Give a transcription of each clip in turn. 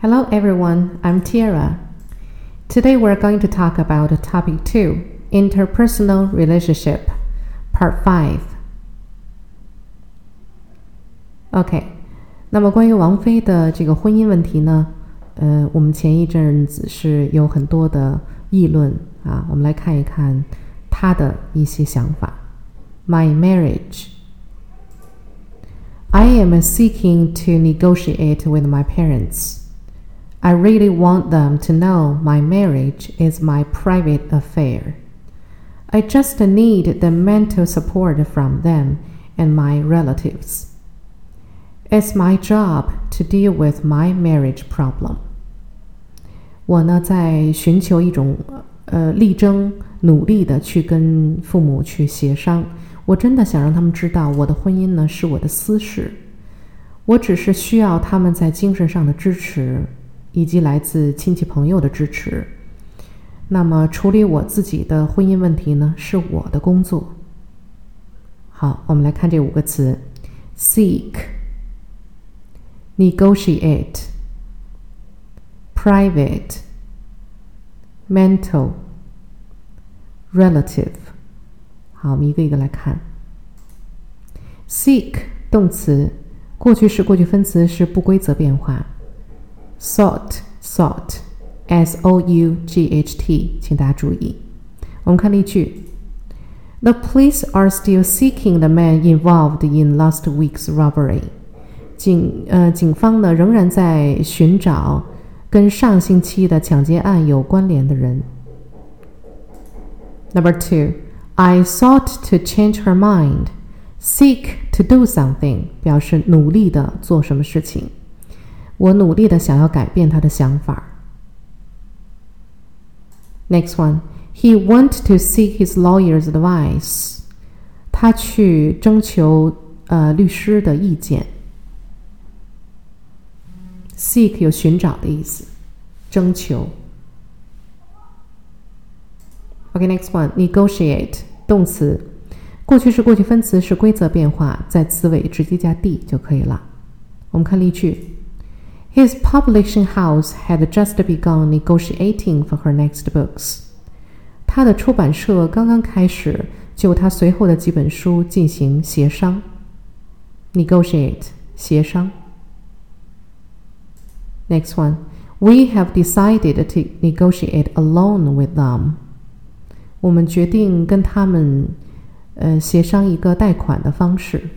Hello everyone, I'm Tiara. Today we're going to talk about topic 2, interpersonal relationship, part 5. OK，那么关于王菲的这个婚姻问题呢，呃，我们前一阵子是有很多的议论啊，我们来看一看她的一些想法。My marriage. I am seeking to negotiate with my parents. I really want them to know my marriage is my private affair. I just need the mental support from them and my relatives. It's my job to deal with my marriage problem. 我呢，在寻求一种呃，力争努力的去跟父母去协商。我真的想让他们知道，我的婚姻呢是我的私事。我只是需要他们在精神上的支持， 以及来自亲戚朋友的支持。那么，处理我自己的婚姻问题呢，是我的工作。好，我们来看这五个词：seek、negotiate、private、mental、relative。好，我们一个一个来看。seek 动词，过去式、过去分词是不规则变化。sought sought，s o u g h t，请大家注意。我们看例句：The police are still seeking the man involved in last week's robbery。警呃，警方呢仍然在寻找跟上星期的抢劫案有关联的人。Number two。I sought to change her mind. Seek to do something 表示努力的做什么事情。 我努力的想要改变他的想法。next one，he want to seek his lawyer's advice。他去征求呃律师的意见。seek 有寻找的意思，征求。OK，next one，negotiate 动词，过去式、过去分词是规则变化，在词尾直接加 D 就可以了。我们看例句。：His publishing house had just begun negotiating for her next books。他的出版社刚刚开始就他随后的几本书进行协商。Negotiate 协商。Next one, we have decided to negotiate alone with them. 我们决定跟他们，呃，协商一个贷款的方式。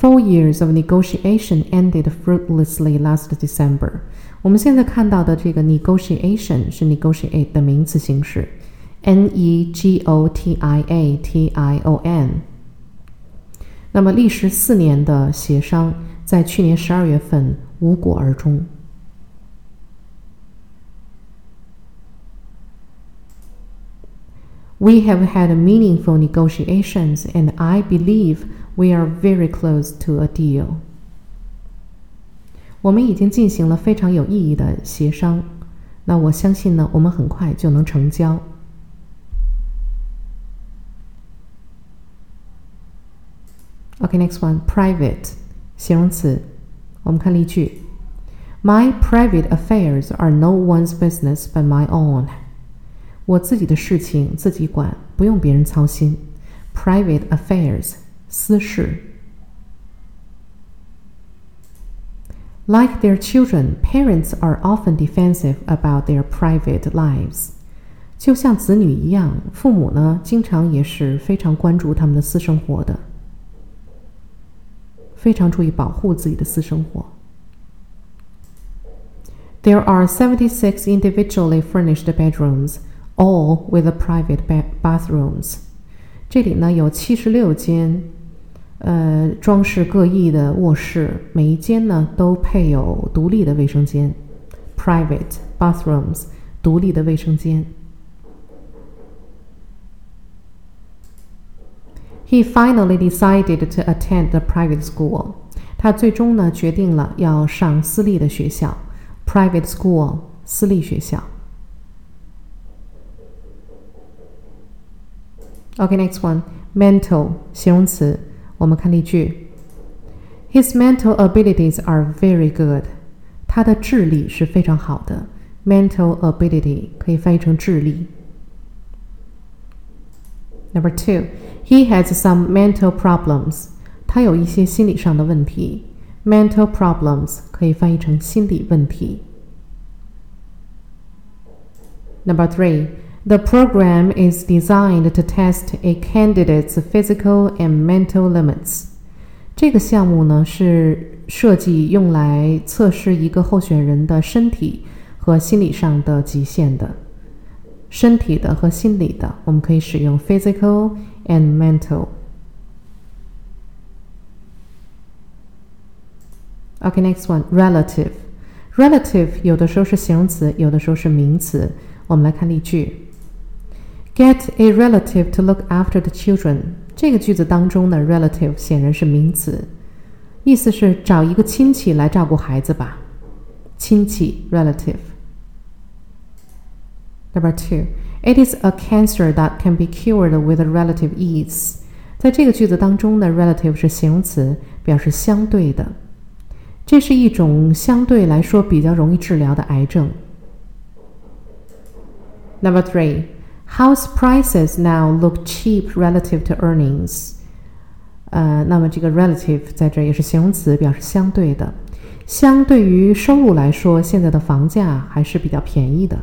Four years of negotiation ended fruitlessly last December。我们现在看到的这个 negotiation 是 negotiate 的名词形式，n e g o t i a t i o n。那么历时四年的协商。在去年十二月份无果而终。We have had meaningful negotiations, and I believe we are very close to a deal. 我们已经进行了非常有意义的协商，那我相信呢，我们很快就能成交。Okay, next one, private. 形容词，我们看例句：My private affairs are no one's business but my own。 我自己的事情自己管，不用别人操心。Private affairs，私事。Like their children, parents are often defensive about their private lives。就像子女一样，父母呢，经常也是非常关注他们的私生活的。非常注意保护自己的私生活。There are seventy-six individually furnished bedrooms, All with private bathrooms. 这里呢有七十六间，呃，装饰各异的卧室，每一间呢都配有独立的卫生间，private bathrooms，独立的卫生间。He finally decided to attend the private school. 他最终呢决定了要上私立的学校，private school 私立学校。Okay, next one. Mental 形容词，我们看例句。His mental abilities are very good. 他的智力是非常好的。Mental ability 可以翻译成智力。Number two, he has some mental problems. 他有一些心理上的问题。Mental problems 可以翻译成心理问题。Number three, the program is designed to test a candidate's physical and mental limits. 这个项目呢是设计用来测试一个候选人的身体和心理上的极限的。身体的和心理的，我们可以使用 physical and mental。Okay, next one, relative. Relative 有的时候是形容词，有的时候是名词。我们来看例句 ：Get a relative to look after the children。这个句子当中的 relative 显然是名词，意思是找一个亲戚来照顾孩子吧。亲戚 relative。Number two, it is a cancer that can be cured with relative ease。在这个句子当中的 relative 是形容词，表示相对的。这是一种相对来说比较容易治疗的癌症。Number three, house prices now look cheap relative to earnings. 呃，那么这个 relative 在这也是形容词，表示相对的。相对于收入来说，现在的房价还是比较便宜的。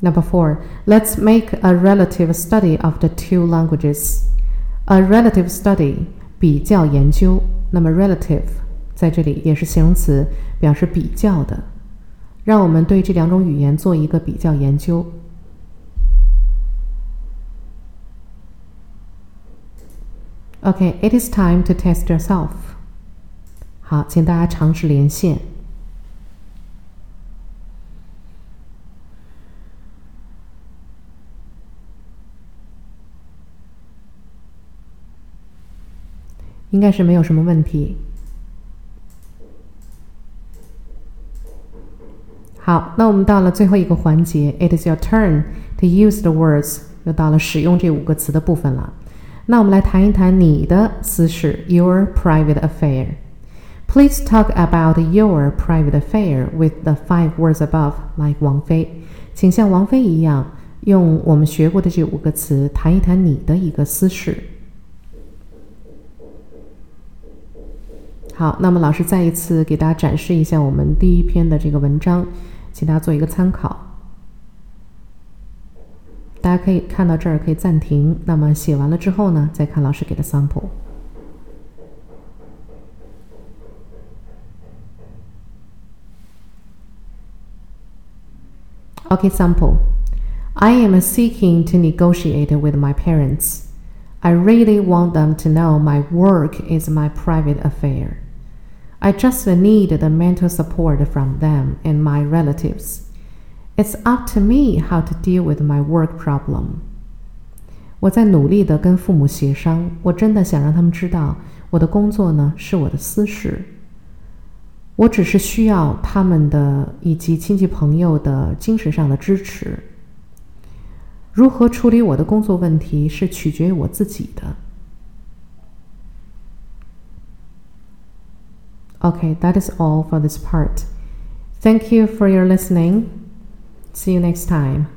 Number four, let's make a relative study of the two languages. A relative study 比较研究，那么 relative 在这里也是形容词，表示比较的。 让我们对这两种语言做一个比较研究。OK，it is time to test yourself. 好，请大家尝试连线。应该是没有什么问题。好，那我们到了最后一个环节，It is your turn to use the words，又到了使用这五个词的部分了。那我们来谈一谈你的私事，your private affair。Please talk about your private affair with the five words above, like 王菲。请像王菲一样，用我们学过的这五个词谈一谈你的一个私事。好，那么老师再一次给大家展示一下我们第一篇的这个文章。请大家做一个参考。大家可以看到这儿可以暂停，那么写完了之后呢，再看老师给的 sample。Okay, sample. I am seeking to negotiate with my parents. I really want them to know my work is my private affair. I just need the mental support from them and my relatives. It's up to me how to deal with my work problem. 我在努力的跟父母协商，我真的想让他们知道，我的工作呢是我的私事。我只是需要他们的以及亲戚朋友的精神上的支持。如何处理我的工作问题是取决于我自己的。Okay, that is all for this part. Thank you for your listening. See you next time.